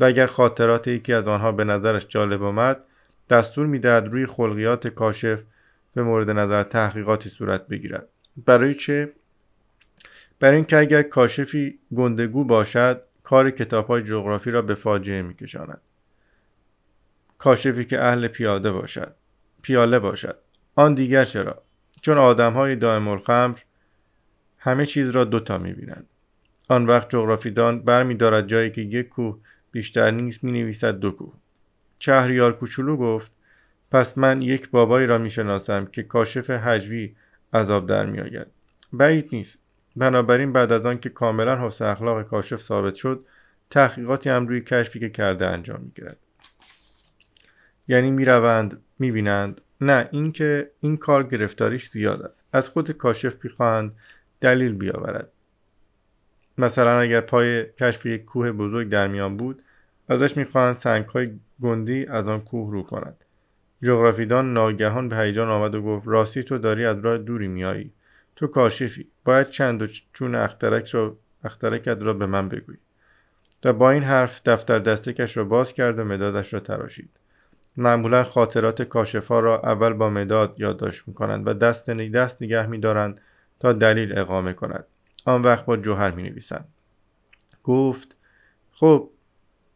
و اگر خاطرات یکی از آنها به نظرش جالب آمد دستور می‌دهد روی خلقیات کاشف به مورد نظر تحقیقاتی صورت بگیرد. برای چه؟ برای اینکه اگر کاشفی گندگو باشد کار کتاب های جغرافی را به فاجعه میکشاند. کاشفی که اهل پیاده باشد پیاله باشد. آن دیگر چرا؟ چون آدم های دائم الخمر همه چیز را دوتا می‌بینند. آن وقت جغرافیدان برمیدارد جایی که یک کوه بیشتر نیست می نویسد دو چهریار کوچولو گفت پس من یک بابایی را می‌شناسم که کاشف حجوی عذاب در میآید. بعید نیست. بنابراین بعد از آن که کاملا حسن اخلاق کاشف ثابت شد تحقیقاتی هم روی کشفی که کرده انجام می‌گیرد. یعنی می‌روند می‌بینند. نه اینکه این کار گرفتاریش زیاد است. از خود کاشف می‌خواهند دلیل بیاورد. مثلا اگر پای کشف یک کوه بزرگ در میان بود ازش می‌خواهند سنگهای گندی از آن کوه رو کند جغرافیدان ناگهان به هیجان آمد و گفت راستی تو داری از راه دوری میایی تو کاشفی. باید چند و چون اخترک را اخترکت را به من بگوی. و با این حرف دفتر دستکش را باز کرد و مدادش را تراشید. معمولا خاطرات کاشفها را اول با مداد یادداشت می‌کنند و دست دست نگه میدارند تا دلیل اقامه کند. آن وقت با جوهر می نویسند گفت خب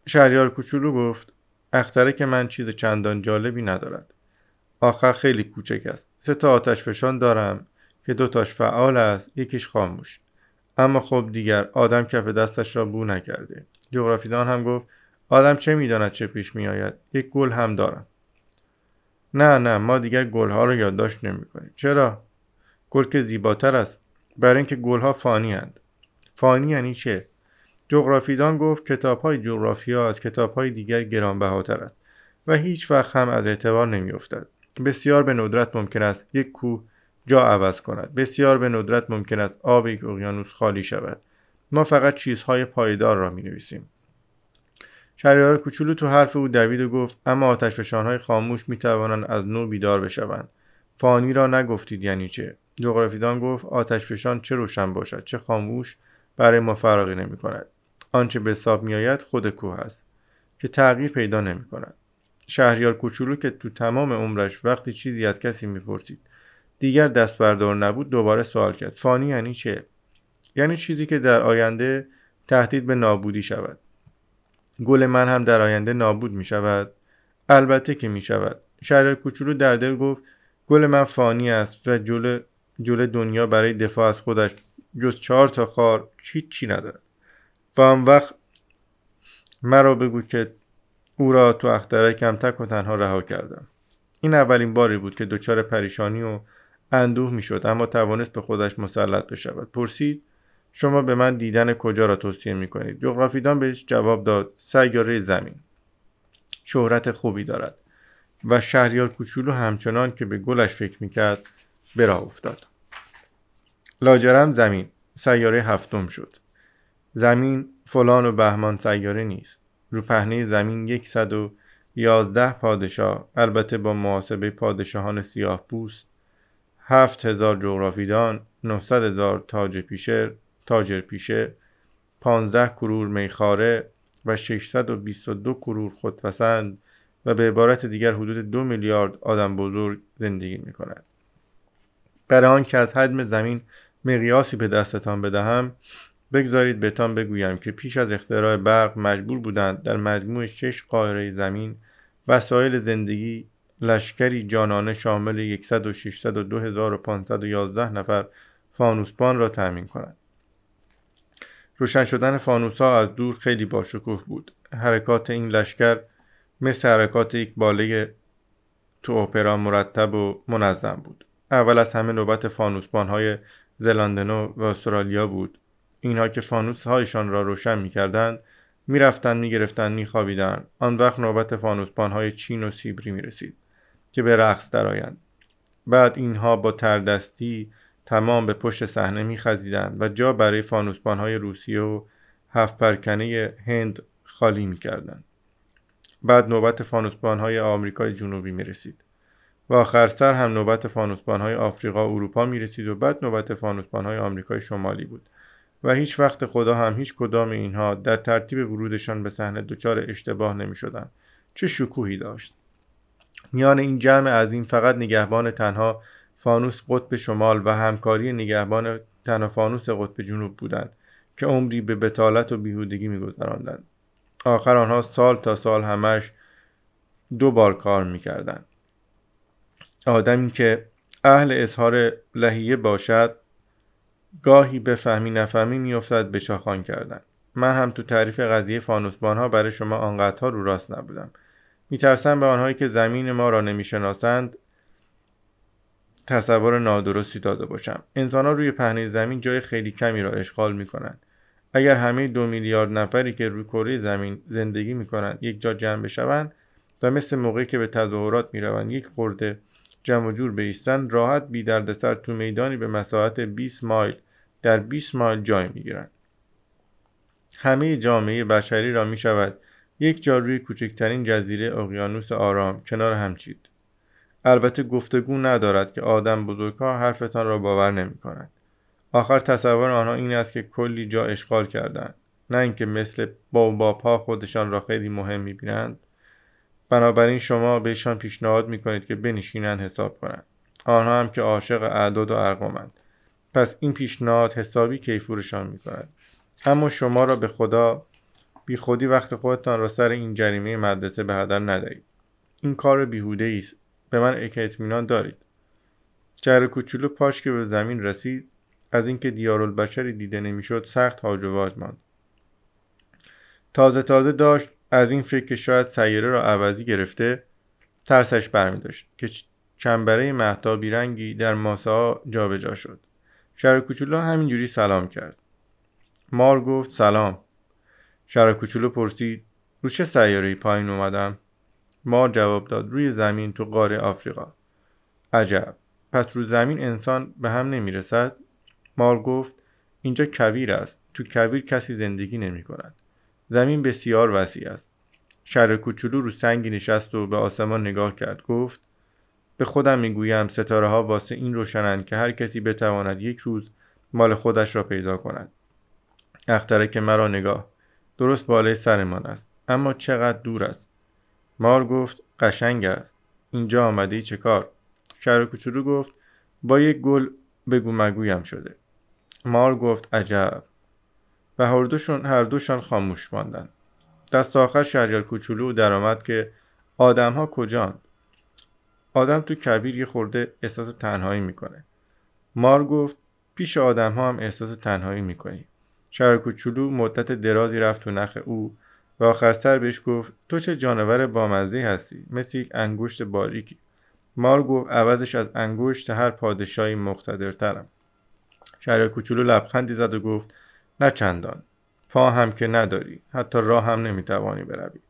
شهریار کوچولو گفت اختره که من چیز چندان جالبی ندارد. آخر خیلی کوچک است. سه تا آتش فشان دارم که دوتاش فعال است یکیش خاموش. اما خب دیگر آدم کف دستش را بو نکرده. جغرافیدان هم گفت آدم چه می‌داند چه پیش میآید؟ یک گل هم دارم. نه نه ما دیگر گلها را یادداشت نمی کنیم چرا؟ گل که زیباتر است. برای اینکه گلها فانی هند. فانی یعنی چه؟ جغرافیدان گفت کتاب های جغرافیا از کتاب های دیگر گرانبهاتر است و هیچ وقت هم از اعتبار نمیافتد. بسیار به ندرت ممکن است یک کوه جا عوض کند. بسیار به ندرت ممکن است آب یک اقیانوس خالی شود. ما فقط چیزهای پایدار را می نویسیم شهریار کوچولو تو حرف او دوید و گفت اما آتش های خاموش می توانند از نو بیدار بشوند. فانی را نگفتید یعنی چه؟ جغرافیدان گفت آتش فشان چه روشن باشد چه خاموش برای ما فرقی نمی کند. آنچه به حساب میآید خود کوه است که تغییر پیدا نمی کند. شهریار کوچولو که تو تمام عمرش وقتی چیزی از کسی می‌پرسید دیگر دست بردار نبود دوباره سوال کرد. فانی یعنی چه؟ یعنی چیزی که در آینده تهدید به نابودی شود. گل من هم در آینده نابود می شود؟ البته که می شود. شهریار کوچولو در دل گفت گل من فانی است و جلو جلو دنیا برای دفاع از خودش جز چهار تا خار چی ندارد. و آن وقت مرا بگو که او را تو اخترکم تک و تنها رها کردم. این اولین باری بود که دچار پریشانی و اندوه می‌شد اما توانست به خودش مسلط بشود. پرسید شما به من دیدن کجا را توصیه می کنید جغرافیدان بهش جواب داد سیاره زمین. شهرت خوبی دارد و شهریار کوچولو همچنان که به گلش فکر می‌کرد به راه افتاد. لاجرم زمین. سیاره هفتم شد. زمین فلان و بهمان سیاره نیست. رو پهنه زمین یکصد و یازده پادشاه البته با محاسبه پادشاهان سیاه پوست هفت هزار جغرافیدان نهصد هزار تاج پیشه تاجر پیشه پانزده کرور میخاره و 622 کرور خودپسند و به عبارت دیگر حدود دو میلیارد آدم بزرگ زندگی می کند. برای آنکه از حجم زمین مقیاسی به دستتان بدهم بگذارید بهتان بگویم که پیش از اختراع برق مجبور بودند در مجموع شش قاهره زمین وسایل زندگی لشکری جانانه شامل 100 و 600 و 2511 نفر فانوسبان را تأمین کنند. روشن شدن فانوس ها از دور خیلی باشکوه بود. حرکات این لشکر مثل حرکات یک باله تو اپرا مرتب و منظم بود. اول از همه نوبت فانوسبان های زلاندنو و استرالیا بود اینها که فانوس هایشان را روشن می کردند می رفتن می گرفتن می خوابیدن. آن وقت نوبت فانوسبان های چین و سیبری می رسید که به رقص درآیند بعد اینها با تردستی تمام به پشت صحنه می خزیدند و جا برای فانوسبان های روسیه و هفت پرکنه هند خالی می کردند. بعد نوبت فانوسبان های آمریکای جنوبی می رسید. و آخر سر هم نوبت های آفریقا و اروپا می رسید و بعد نوبت های آمریکای شمالی بود. و هیچ وقت خدا هم هیچ کدام اینها در ترتیب ورودشان به صحنه دچار اشتباه نمی شدن. چه شکوهی داشت! میان این جمع عظیم فقط نگهبان تنها فانوس قطب شمال و همکاری نگهبان تنها فانوس قطب جنوب بودند که عمری به بتالت و بیهودگی میگذراندند. آخر آنها سال تا سال همش دو بار کار می‌کردند. آدمی که اهل اظهار لحیه باشد گاهی به فهمی نفهمی میافتد به شاخان کردن. من هم تو تعریف قضیه فانوسبان ها برای شما آنقدرها رو راست نبودم. میترسم به آنهایی که زمین ما را نمی‌شناسند تصور نادرستی داده باشم. انسان ها روی پهنه زمین جای خیلی کمی را اشغال می کنند اگر همه دو میلیارد نفری که روی کره زمین زندگی می کنند یک جا جمع بشوند و مثل موقعی که به تظاهرات می روند یک خورده جمع جور بیستند راحت بی دردسر تو میدانی به مساحت 20 مایل در 20 مایل جای می گیرند. همه جامعه بشری را می شود یک جا روی کوچکترین جزیره اقیانوس آرام کنار هم چید. البته گفتگو ندارد که آدم بزرگها حرفتان را باور نمی کند. آخر تصور آنها این است که کلی جا اشغال کردند نه اینکه مثل بابا خودشان را خیلی مهم می بینند بنابراین شما بهشان پیشنهاد می کنید که بنشینند حساب کنند آنها هم که عاشق اعداد و ارقامند. پس این پیشنهاد حسابی کیفورشان می کند اما شما را به خدا بی خودی وقت خودتان را سر این جریمه مدرسه به هدر ندهید. این کار بیهوده است. به من اطمینان دارید. جر کوچولو پاش که به زمین رسید از اینکه دیارالبشری دیده نمی‌شد سخت هاج و واج ماند. تازه تازه داشت از این فکر که شاید سیاره را عوضی گرفته ترسش برمی داشت که چنبره محتابی رنگی در ماسه ها جابجا شد. شهر کوچولو همینجوری سلام کرد. مار گفت سلام. شهر کوچولو پرسید رو چه سیاره پایین اومدم؟ مار جواب داد روی زمین تو قاره آفریقا. عجب. پس رو زمین انسان به هم نمی‌رسد؟ مار گفت اینجا کویر است. تو کویر کسی زندگی نمی کند زمین بسیار وسیع است. شهر کوچولو رو سنگی نشست و به آسمان نگاه کرد. گفت به خودم می‌گویم ستاره ها واسه این روشنند که هر کسی بتواند یک روز مال خودش را پیدا کند. که مرا نگاه درست بالای سرمان است اما چقدر دور است. مار گفت قشنگ است. اینجا آمده ای چه کار؟ شهر کوچولو گفت با یک گل بگو مگویم شده. مار گفت عجب. و هر دوشون هر دوشان خاموش ماندند دست آخر شهریار کوچولو درآمد که آدم ها کجاند؟ آدم تو کبیر یه خورده احساس تنهایی می‌کنه. مار گفت پیش آدم ها هم احساس تنهایی می‌کنی. شهر کوچولو مدت درازی رفت تو نخ او و آخر سر بهش گفت تو چه جانور بامزه هستی؟ مثل یک انگشت باریکی. مار گفت عوضش از انگشت هر پادشاهی مقتدرترم. شهر کوچولو لبخندی زد و گفت نه چندان. پا هم که نداری. حتی راه هم نمی‌توانی بروی.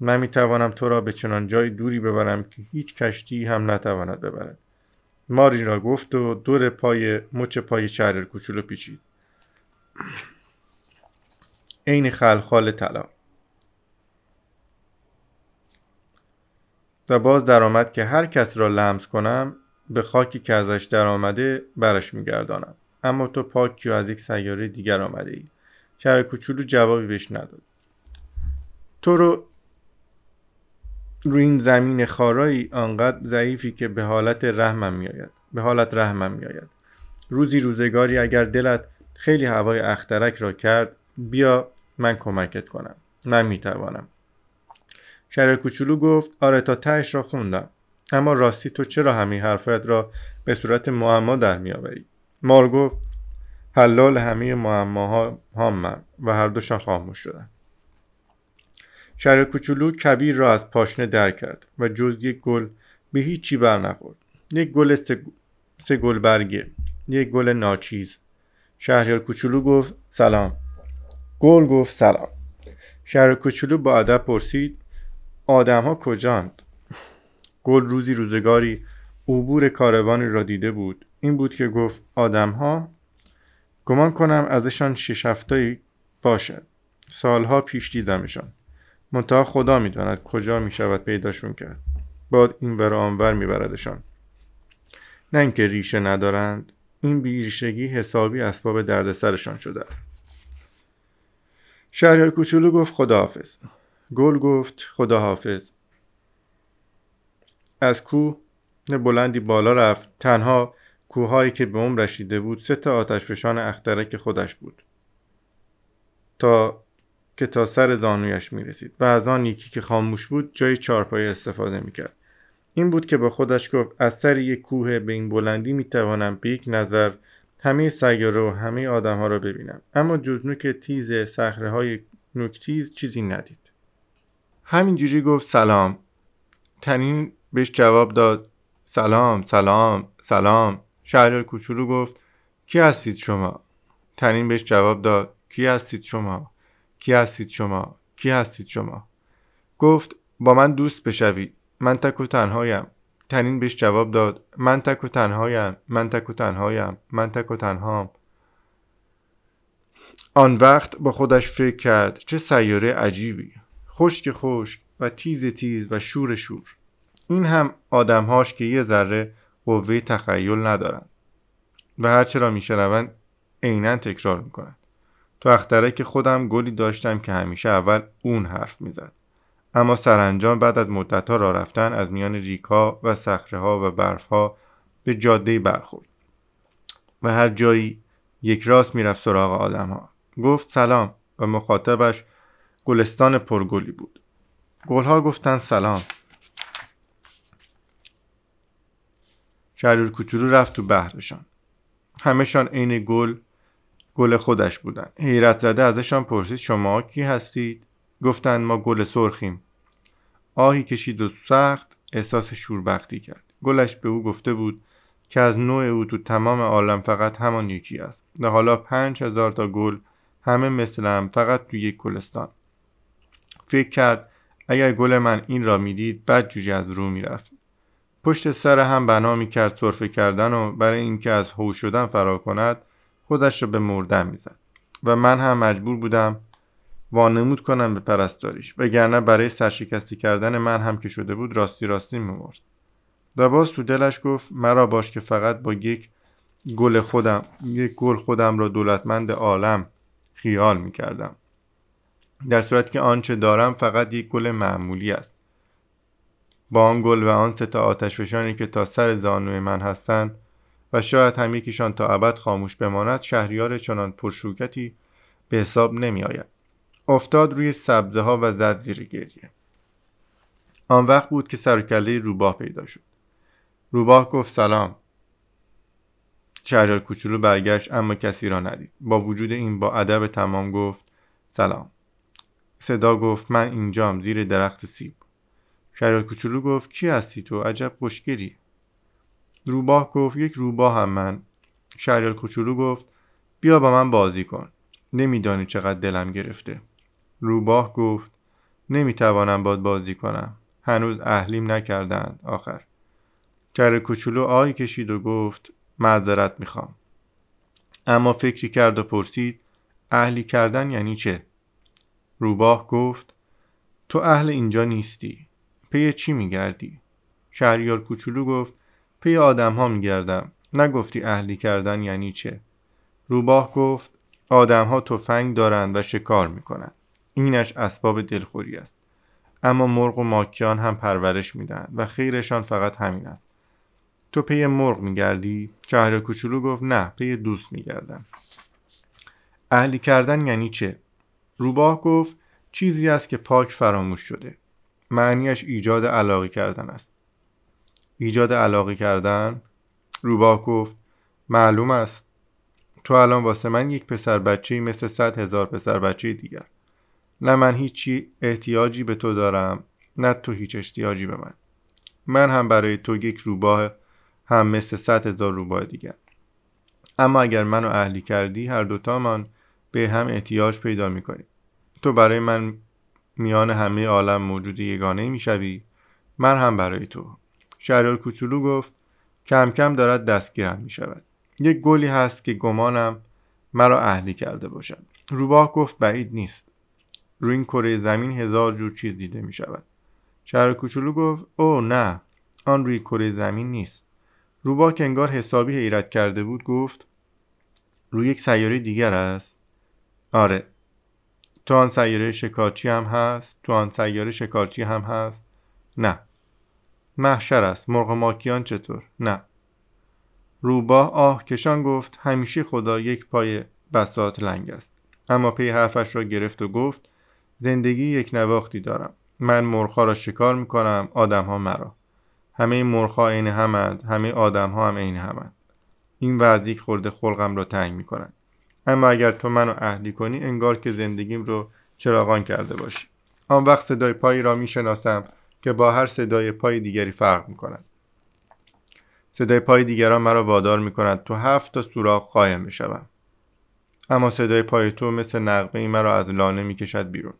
من می‌توانم تو را به چنان جای دوری ببرم که هیچ کشتی هم نتواند ببرد. ماری را گفت و دور پای مچ پای شهر کوچولو پیچید. عین خلخال طلا. و باز درآمد که هر کس را لمس کنم به خاکی که ازش درآمده برش میگردانم. اما تو پاکی و از یک سیاره دیگر آمده ای. شهر کوچولو جوابی بهش نداد. تو رو روی این زمین خارایی آنقدر ضعیفی که به حالت رحمم میآید. به حالت رحمم میآید. روزی روزگاری اگر دلت خیلی هوای اخترک را کرد بیا من کمکت کنم. من می‌توانم. شهر کوچولو گفت آره تا تهش را خوندم. اما راستی تو چرا همین حرفت را به صورت معما در میآوری؟ مار گفت حلال همه معماها هم من و هر دوشان خاموش شدن. شهر کوچولو کبیر را از پاشنه در کرد و جز یک گل به هیچی بر نخورد. یک گل سه, گل برگه یک گل ناچیز. شهریار کوچولو گفت سلام. گل گفت سلام. شهر کوچولو با ادب پرسید آدم ها کجاند؟ گل روزی روزگاری عبور کاروانی را دیده بود. این بود که گفت آدم ها گمان کنم ازشان شش هفتایی باشد سالها پیش دیدمشان. منتها خدا می‌داند کجا می‌شود پیداشون کرد. باد این ور آنور میبردشان. نه اینکه ریشه ندارند این بیریشگی حسابی اسباب دردسرشان شده است. شهریار کوچولو گفت خداحافظ. گل گفت خداحافظ. از کوه بلندی بالا رفت. تنها کوههایی که به عمر رسیده بود سه تا آتشفشان اخترک خودش بود. تا که تا سر زانویش می رسید و از آن یکی که خاموش بود جای چارپایه استفاده می کرد. این بود که با خودش گفت از سر یک کوه به این بلندی می توانم به یک نظر همه سیاره و همه آدم ها را ببینم. اما جز نوک تیز سخره های نوکتیز چیزی ندید. همینجوری گفت سلام. تنین بهش جواب داد سلام سلام سلام. شهریار کوچولو گفت کی هستید شما؟ تنین بهش جواب داد کی هستید شما؟ کی هستید شما؟ کی هستید شما؟ گفت با من دوست بشوید من تک و تنهایم. تنین بهش جواب داد من تک و تنهایم من تک و تنهایم من تک و تنهام. آن وقت با خودش فکر کرد چه سیاره عجیبی خشک خشک و تیز تیز و شور شور. این هم آدمهاش که یه ذره قوه تخیل ندارن و هرچه را میشنوند عینا تکرار می‌کنن تو اختره که خودم گلی داشتم که همیشه اول اون حرف می‌زد. اما سرانجام بعد از مدتها را رفتن از میان ریکا و صخره ها و برف ها به جاده برخورد و هر جایی یک راست می‌رفت سراغ آدم ها گفت سلام و مخاطبش گلستان پرگلی بود. گلها گفتند سلام. شهرور کوچولو رفت تو بحرشان. همهشان عین گل گل خودش بودن. حیرت زده ازشان پرسید شما کی هستید؟ گفتند ما گل سرخیم. آهی کشید و سخت احساس شوربختی کرد. گلش به او گفته بود که از نوع او تو تمام عالم فقط همان یکی است و حالا پنج هزار تا گل همه مثل هم فقط تو یک گلستان. فکر کرد اگر گل من این را می‌دید بد جوری از رو می‌رفت. پشت سر هم بنا می‌کرد صرفه کردن و برای اینکه از هوش شدن فرار کند خودش را به مردن می‌زد. و من هم مجبور بودم وانمود کنم به پرستاریش وگرنه برای سرشکستی کردن من هم که شده بود راستی راستی میمرد. و باز تو دلش گفت مرا باش که فقط با یک گل خودم یک گل خودم را دولتمند عالم خیال می‌کردم. در صورت که آنچه دارم فقط یک گل معمولی است. با آن گل و آن سه تا آتش فشانی که تا سر زانوی من هستند و شاید هم یکیشان تا ابد خاموش بماند شهریار چنان پرشوکتی به حساب نمی آید. افتاد روی سبزه ها و زد زیر گریه. آن وقت بود که سرکله روباه پیدا شد. روباه گفت سلام. شهریار کوچولو برگشت اما کسی را ندید. با وجود این با ادب تمام گفت سلام. صدا گفت من اینجام زیر درخت سیب. شهریار کوچولو گفت کی هستی تو؟ عجب خوشگلی. روباه گفت یک روباه هم من. شهریار کوچولو گفت بیا با من بازی کن. نمیدانی چقدر دلم گرفته. روباه گفت نمی‌توانم باد بازی کنم. هنوز اهلیم نکردند. آخر. شهر کوچولو آهی کشید و گفت معذرت می‌خوام. اما فکری کرد و پرسید اهلی کردن یعنی چه? روباه گفت تو اهل اینجا نیستی. پی چی میگردی؟ شهریار کوچولو گفت پی آدم ها میگردم. نگفتی اهلی کردن یعنی چه؟ روباه گفت آدم ها تفنگ دارند و شکار می‌کنند. اینش اسباب دلخوری است. اما مرغ و ماکیان هم پرورش می‌دهند و خیرشان فقط همین است. تو پی مرغ میگردی؟ شهر کوچولو گفت نه پی دوست میگردم. اهلی کردن یعنی چه؟ روباه گفت چیزی است که پاک فراموش شده. معنیش ایجاد علاقه کردن است. ایجاد علاقه کردن روباه گفت معلوم است. تو الان واسه من یک پسر بچه مثل صد هزار پسر بچه دیگر. نه من هیچی احتیاجی به تو دارم نه تو هیچ احتیاجی به من. من هم برای تو یک روباه هم مثل صد هزار روباه دیگر. اما اگر منو اهلی کردی هر دوتامان به هم احتیاج پیدا می‌کنیم. تو برای من میان همه عالم موجود یگانه می‌شوی. من هم برای تو. شهریار کوچولو گفت کم کم دارد دستگیرم می شود یک گلی هست که گمانم مرا اهلی کرده باشد. روباه گفت بعید نیست. روی این کره زمین هزار جور چیز دیده می شود شهر کوچولو گفت او نه آن روی کره زمین نیست. روباه که انگار حسابی حیرت کرده بود گفت روی یک سیاره دیگر است. آره تو آن سیاره شکارچی هم هست؟ تو آن سیاره شکارچی هم هست؟ نه. محشر است. مرغ ماکیان چطور؟ نه. روباه آه کشان گفت همیشه خدا یک پای بسات لنگ است. اما پی حرفش را گرفت و گفت زندگی یک نواختی دارم. من مرغها را شکار می‌کنم آدمها مرا. همه مرغها عین همند همه آدمها هم عین همند. این وزدیک خورده خلقم را تنگ می‌کنند اما اگر تو منو اهلی کنی انگار که زندگیم رو چراغان کرده باشی. آن وقت صدای پایی را می‌شناسم که با هر صدای پای دیگری فرق می‌کند. صدای پای دیگران مرا وادار می‌کند تو هفت تا سوراخ قایم بشوم. اما صدای پای تو مثل نقمه مرا از لانه می‌کشد بیرون.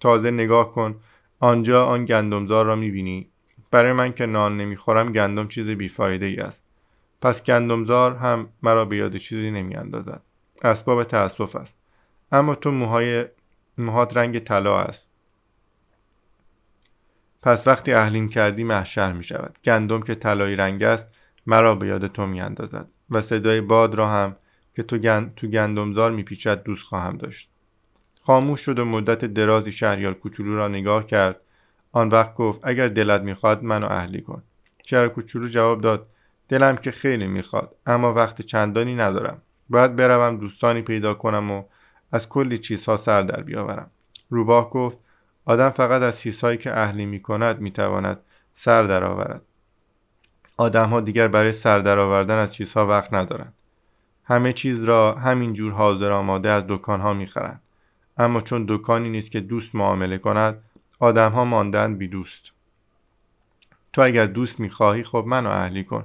تازه نگاه کن آنجا آن گندمزار را می‌بینی. برای من که نان نمی‌خورم گندم چیز بیفایده ای است. پس گندمزار هم مرا به یاد چیزی نمیاندازد. اسباب تأسف است. اما تو موهای موهات رنگ طلا است. پس وقتی اهلین کردی محشر می شود. گندم که طلایی رنگ است مرا به یاد تو می اندازد و صدای باد را هم که تو, گند... تو گندمزار می پیچد دوست خواهم داشت. خاموش شد و مدت درازی شهریار کوچولو را نگاه کرد. آن وقت گفت اگر دلت می‌خواد منو اهلی کن. شهر کوچولو جواب داد دلم که خیلی می‌خواد اما وقت چندانی ندارم. باید بروم دوستانی پیدا کنم و از کلی چیزها سر در بیاورم. روباه گفت آدم فقط از چیزهایی که اهلی می کند می تواند سر درآورد. آدمها دیگر برای سر درآوردن از چیزها وقت ندارند. همه چیز را همین جور حاضر آماده از دکانها می‌خرند. اما چون دکانی نیست که دوست معامله کند آدمها ماندن بی دوست. تو اگر دوست می‌خواهی خب منو اهلی کن.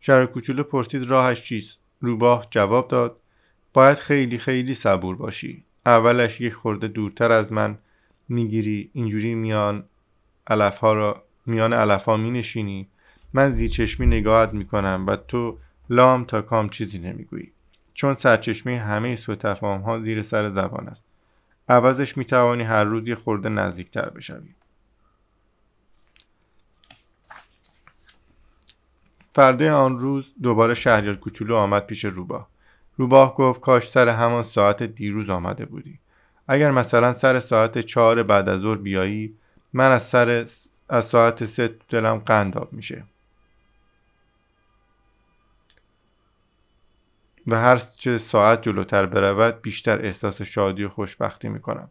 شهر کوچولو پرسید راهش چیست؟ روباه جواب داد باید خیلی خیلی صبور باشی. اولش یک خورده دورتر از من می‌گیری اینجوری میان علفها را میان علفها می نشینی من زیر چشمی نگاهت می‌کنم و تو لام تا کام چیزی نمی‌گویی. چون سرچشمه همه سو تفاهم ها زیر سر زبان است. عوضش می‌توانی هر روز یه خورده نزدیکتر بشوی. فرده آن روز دوباره شهریار کوچولو آمد پیش روباه. روباه گفت کاش سر همان ساعت دیروز آمده بودی. اگر مثلا سر ساعت چهار بعد از ظهر بیایی من از سر از ساعت سه دلم قنداب میشه. و هر چه ساعت جلوتر برود بیشتر احساس شادی و خوشبختی می‌کنم.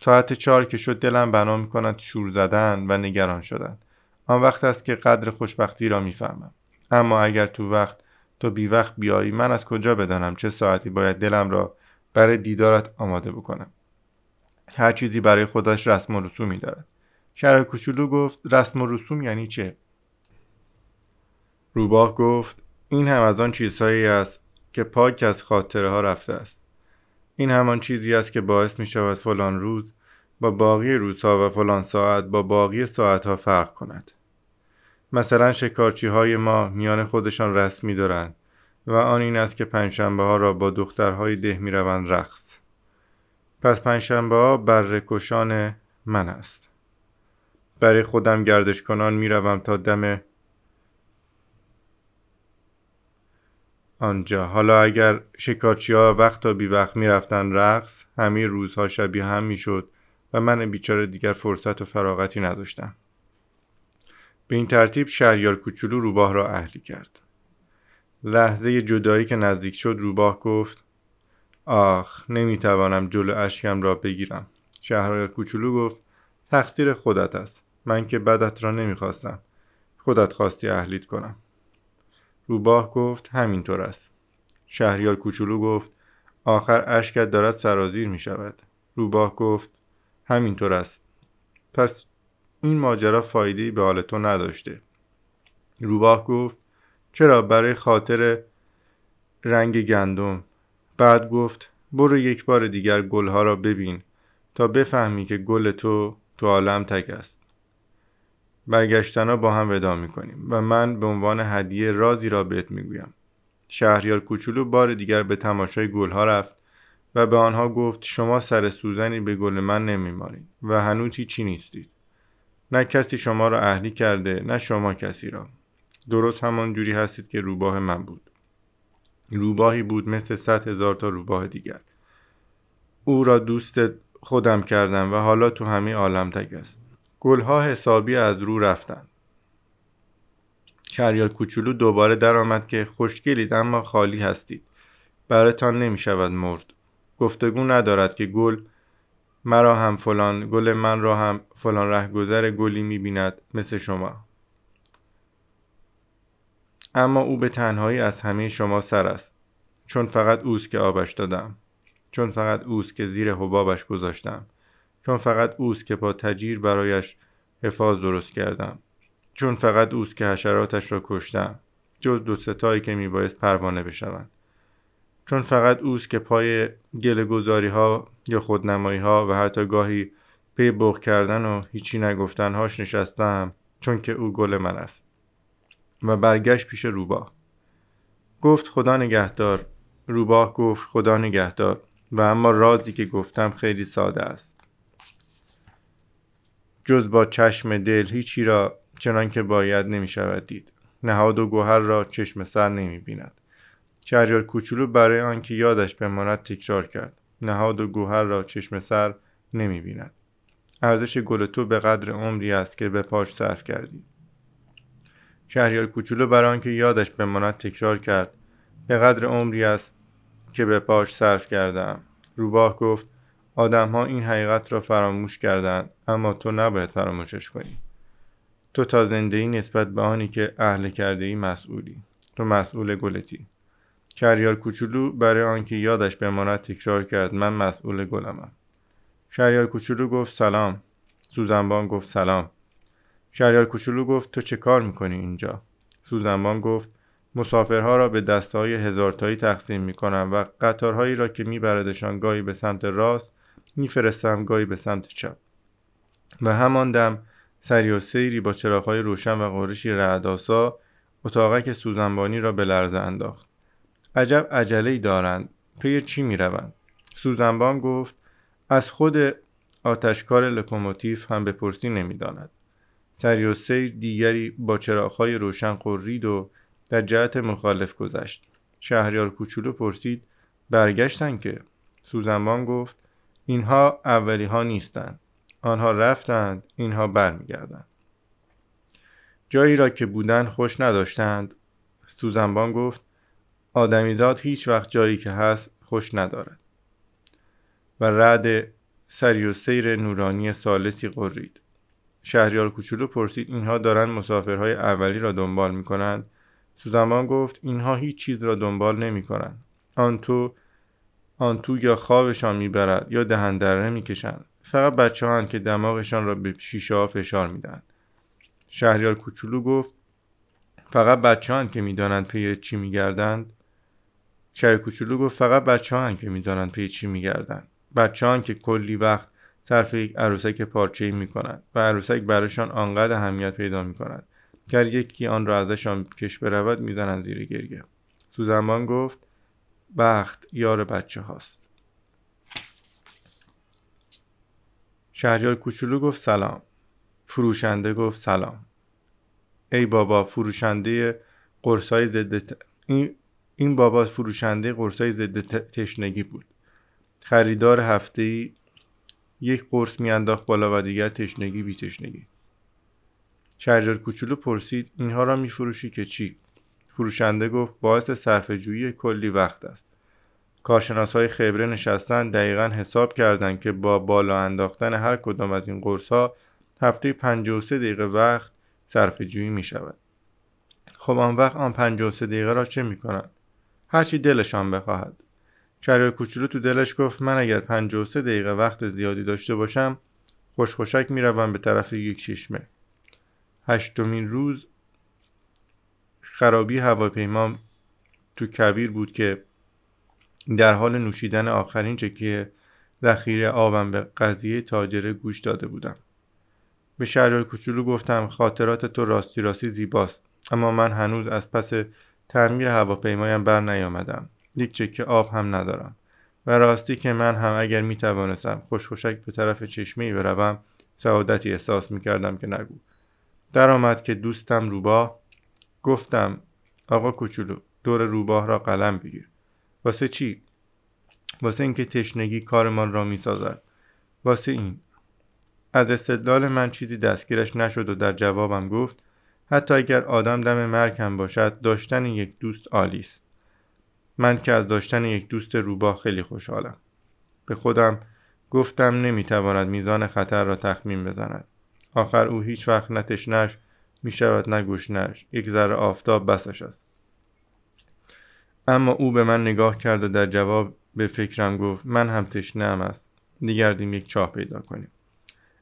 ساعت چهار که شد دلم بنا می‌کند شور زدن و نگران شدن. آن وقت است که قدر خوشبختی را می‌فهمم. اما اگر تو وقت تو بی وقت بیایی من از کجا بدانم چه ساعتی باید دلم را برای دیدارت آماده بکنم؟ هر چیزی برای خودش رسم و رسومی دارد. شهر کوچولو گفت رسم و رسوم یعنی چه؟ روباه گفت این هم از آن چیزهایی است که پاک از خاطره ها رفته است. این همان چیزی است که باعث می شود فلان روز با باقی روزها و فلان ساعت با باقی ساعت ها فرق کند. مثلا شکارچی های ما میان خودشان رسمی دارند و آن این است که پنجشنبه ها را با دخترهای ده می روند رقص. پس پنجشنبه ها بر کشان من است. برای خودم گردش کنان می روم تا دم آنجا. حالا اگر شکارچی ها وقت تا بی وقت می رفتن رقص همه روزها شبیه هم می شد و من بیچاره دیگر فرصت و فراغتی نداشتم. به این ترتیب شهریار کوچولو روباه را اهلی کرد. لحظه جدایی که نزدیک شد روباه گفت آخ نمی‌توانم جلو اشکم را بگیرم. شهریار کوچولو گفت تقصیر خودت است. من که بدت را نمی‌خواستم. خودت خواستی اهلیت کنم. روباه گفت همینطور است. شهریار کوچولو گفت آخر اشکت دارد سرازیر می شود روباه گفت همینطور است. پس این ماجرا فایده به حال تو نداشته. روباه گفت چرا برای خاطر رنگ گندم؟ بعد گفت برو یک بار دیگر گلها را ببین تا بفهمی که گل تو تو عالم تک است. برگشتنا با هم ودا می‌کنیم و من به عنوان هدیه رازی را بهت می‌گویم. شهریار کوچولو بار دیگر به تماشای گلها رفت و به آنها گفت شما سر سوزنی به گل من نمیمارید و هنوز هیچی نیستید. نه کسی شما را اهلی کرده نه شما کسی را. درست همان جوری هستید که روباه من بود. روباهی بود مثل صد هزار تا روباه دیگر. او را دوست خودم کردم و حالا تو همه عالم تک است. گلها حسابی از رو رفتن. شهریار کوچولو دوباره درآمد که خوشگلید اما خالی هستید. براتان نمی شود مرد. گفتگو ندارد که گل مرا هم فلان گل من را هم فلان رهگذر گلی می بیند مثل شما. اما او به تنهایی از همه شما سر است. چون فقط اوست که آبش دادم. چون فقط اوست که زیر حبابش گذاشتم. چون فقط اوست که با تجیر برایش حفاظ درست کردم. چون فقط اوست که حشراتش را کشتم. جز دو ستایی که میبایست پروانه بشوند. چون فقط اوست که پای گل گذاری ها یا خودنمایی ها و حتی گاهی پی بغ کردن و هیچی نگفتن هاش نشستم چون که او گل من است. و برگشت پیش روباه. گفت خدا نگهدار. روباه گفت خدا نگهدار. و اما رازی که گفتم خیلی ساده است. جز با چشم دل هیچی را چنان که باید نمی شود دید. نهاد و گوهر را چشم سر نمی بیند شهریار کوچولو برای آنکه یادش بماند تکرار کرد. نهاد و گوهر را چشم سر نمی بیند ارزش گل تو به قدر عمری است که به پاش صرف کردی. شهریار کوچولو برای آنکه یادش بماند تکرار کرد. به قدر عمری است که به پاش صرف کردم. روباه گفت آدمها این حقیقت را فراموش کردند اما تو نباید فراموشش کنی. تو تا زنده نسبت به آنی که اهل کرده ای مسئولی. تو مسئول گلتی. شهریار کوچولو برای آنکه یادش بماند تکرار کرد من مسئول گلمم. شهریار کوچولو گفت سلام. سوزنبان گفت سلام. شهریار کوچولو گفت تو چه کار می‌کنی اینجا؟ سوزنبان گفت مسافرها را به دسته های هزارتایی تقسیم می‌کنم و قطارهایی را که میبردشان گاهی به سمت راست میفرستم گاهی به سمت چپ. و همان دم سریع السیری با چراغهای روشن و غرشی رعدآسا اتاقک سوزنبانی را به لرزه انداخت. عجب عجله دارند پی چی می‌روند؟ سوزنبان گفت از خود آتشکار لکوموتیو هم بپرسی نمی‌داند. سریع السیر دیگری با چراغهای روشن غرید و در جهت مخالف گذشت. شهریار کوچولو پرسید برگشتن که؟ سوزنبان گفت اینها اولی ها نیستند. آنها رفتند اینها برمیگردند. جایی را که بودن خوش نداشتند. سوزنبان گفت آدمیزاد هیچ وقت جایی که هست خوش ندارد. و رد سری و سیر نورانی سالسی قرید. شهریار کوچولو پرسید اینها دارند مسافرهای اولی را دنبال می کنند سوزنبان گفت اینها هیچ چیز را دنبال نمی کنند آن تو آن تو یا خوابشان می‌برد یا دهندره می‌کشند. فقط بچه هان که دماغشان را به شیشه ها فشار میدن شهریار کوچولو گفت فقط بچه هان که می‌دانند پی چی میگردند؟ شهریار کوچولو گفت فقط بچه هان که می‌دانند پی چی میگردند بچه هان که کلی وقت صرف یک عروسک پارچه می کنند و عروسک برایشان آنقدر اهمیت پیدا می کند گر یکی آن را ازشان کش برود می‌زنند زیر گریه. سوزنبان گفت بخت یار بچه هاست شهریار کوچولو گفت سلام. فروشنده گفت سلام. ای بابا فروشنده قرصای ضد. این بابا فروشنده قرصای ضد تشنگی بود خریدار هفته ای یک قرص میانداخت بالا و دیگر تشنگی بی تشنگی شهریار کوچولو پرسید اینها را میفروشی که چی فروشنده گفت باعث صرف جویی کلی وقت است کارشناس های خبره نشستن دقیقا حساب کردند که با بالا انداختن هر کدام از این قرص ها هفته 53 دقیقه وقت صرف جویی می شود. خب آن وقت آن 53 دقیقه را چه می کنند؟ هرچی دلشان بخواهد. شهریار کوچولو تو دلش گفت من اگر 53 دقیقه وقت زیادی داشته باشم خوشخوشک می‌روم به طرف یک چشمه. هشتمین روز خرابی هواپیما تو کبیر بود که در حال نوشیدن آخرین چکه ذخیره آبم به قضیه تاجره گوش داده بودم به شهریار کوچولو گفتم خاطرات تو راستی راستی زیباست اما من هنوز از پس تعمیر هواپیمایم بر نیامدم. یک چکه آب هم ندارم. و راستی که من هم اگر می توانستم خوشخوشک به طرف چشمه بروم سعادتی احساس می کردم که نگو. در آمد که دوستم روباه گفتم آقا کوچولو دور روباه را قلم بگیر. واسه چی؟ واسه اینکه تشنگی کارمان را می‌سازد. واسه این. از استدلال من چیزی دستگیرش نشد و در جوابم گفت حتی اگر آدم دم مرگ هم باشد داشتن یک دوست عالی است. من که از داشتن یک دوست روباه خیلی خوشحالم. به خودم گفتم نمی‌تواند میزان خطر را تخمین بزند. آخر او هیچ وقت نه تشنش می شود نه گشنش یک ذره آفتاب بسش است. اما او به من نگاه کرد و در جواب به فکرم گفت من هم تشنه است. دیگردیم یک چاه پیدا کنیم.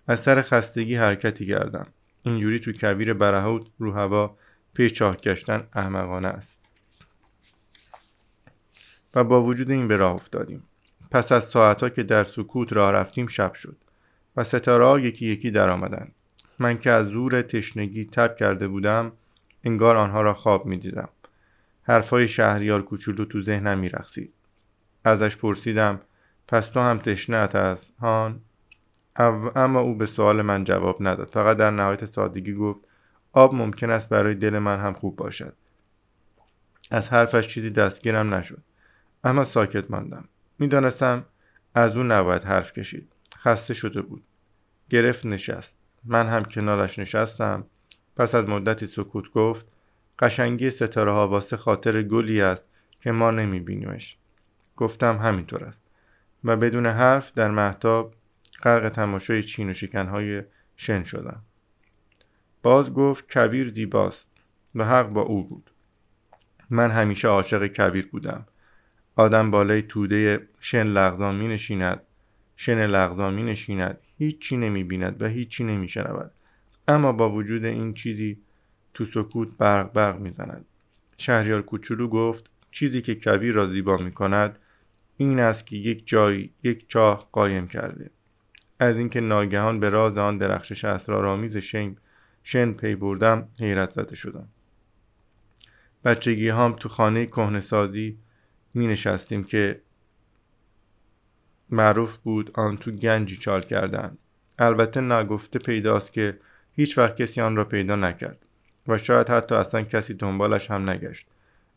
از سر خستگی حرکتی کردم. اینجوری تو کبیر برهوت رو هوا پی چاه گشتن احمقانه است و با وجود این به راه افتادیم پس از ساعتها که در سکوت راه رفتیم شب شد و ستاره ها یکی یکی در آمدن. من که از زور تشنگی تب کرده بودم انگار آنها را خواب می دیدم. حرفای شهریار کوچولو تو ذهنم می رخصید. ازش پرسیدم پس تو هم تشنت است هان اما او به سوال من جواب نداد. فقط در نهایت سادگی گفت آب ممکن است برای دل من هم خوب باشد. از حرفش چیزی دستگیرم نشد. اما ساکت ماندم. می‌دانستم از او نباید حرف کشید. خسته شده بود. گرفت نشست. من هم کنارش نشستم. پس از مدتی سکوت گفت قشنگی ستاره ها واسه خاطر گلی است که ما نمیبینیمش. گفتم همینطور است. و بدون حرف در محتاب غرق تماشای چین و شکنهای شن شدم باز گفت کبیر زیباست و حق با او بود. من همیشه عاشق کبیر بودم. آدم بالای توده شن لغزان می نشیند. شن لغزان می نشیند. هیچی نمی بیند و هیچی نمی شنود. اما با وجود این چیزی تو سکوت برق برق می زند. شهریار کوچولو گفت چیزی که کبیر را زیبا می کند این است که یک جای یک چاه قایم کرده. از اینکه ناگهان به راز آن درخشش اسرارآمیز شن شن پی بردم حیرت زده شدم. بچگی هم تو خانه کهنه سازی می نشستیم که معروف بود آن تو گنجی چال کردن البته نگفته پیداست که هیچ وقت کسی آن را پیدا نکرد و شاید حتی اصلا کسی دنبالش هم نگشت.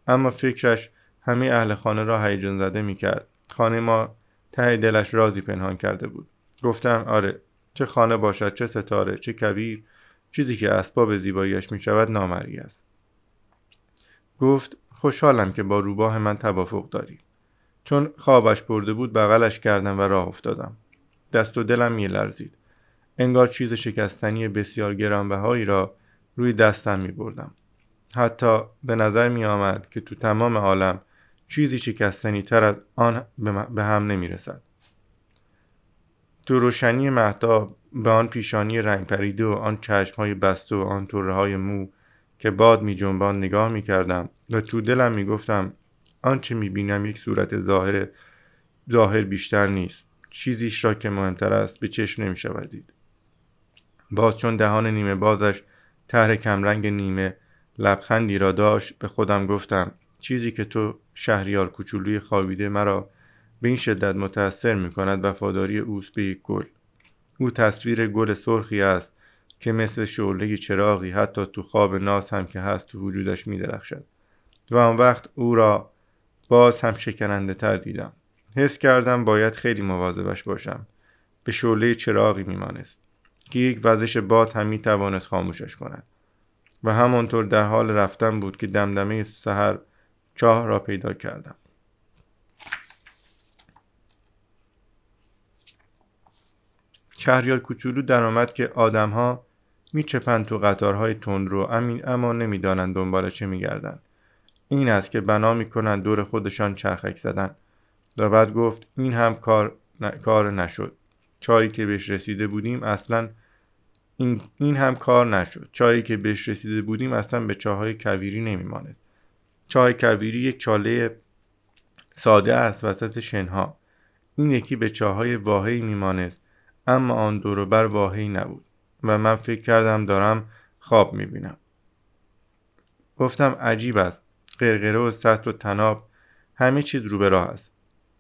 اما فکرش همه اهل خانه را هیجان زده می کرد. خانه ما ته دلش رازی پنهان کرده بود. گفتم آره چه خانه باشد چه ستاره چه کبیر چیزی که اسباب زیباییش می شود نامری است. گفت خوشحالم که با روباه من توافق داری. چون خوابش برده بود بغلش کردم و راه افتادم. دست و دلم می لرزید انگار چیز شکستنی بسیار گرانبهایی را روی دستم می بردم حتی به نظر می آمد که تو تمام عالم چیزی شکستنی تر از آن به هم نمی رسد تو روشنی مهتاب به آن پیشانی رنگ پریده و آن چشم های بسته و آن طره های مو که باد می جنبان نگاه می کردم و تو دلم می گفتم آنچه می بینم یک صورت ظاهر ظاهر بیشتر نیست. چیزیش را که مهمتر است به چشم نمی شود دید باز چون دهان نیمه بازش طرح کمرنگ نیمه لبخندی را داشت به خودم گفتم چیزی که تو شهریار کوچولوی خوابیده مرا به این شدت متأثر می کند وفاداری اوست به یک گل. او تصویر گل سرخی است که مثل شعله چراغی حتی تو خواب ناز هم که هست تو وجودش می درخشد و آن وقت او را باز هم شکننده تر دیدم. حس کردم باید خیلی مواظبش باشم. به شعله چراغی میمانست که یک وزش باد هم می توانست خاموشش کند. و همانطور در حال رفتن بود که دمدمه سحر چاه را پیدا کردم. شهریار کوچولو درآمد که آدمها میچپند تو قطارهای تندرو اما نمی‌دانند دنبال چه میگردند. این است که بنا می‌کنند دور خودشان چرخک زدن. و بعد گفت این هم کار, کار نشد. چایی که بهش رسیده بودیم اصلا این, این هم کار نشد. چایی که بهش رسیده بودیم اصلا به چاهای کویری نمیماند. چای کویری یک چاله ساده است وسط شنها. این یکی به چاهای واهی میمانست اما آن دوروبر واهی نبود و من فکر کردم دارم خواب می‌بینم. گفتم عجیب است. قرقره و سطر و تناب همه چیز رو به راه است.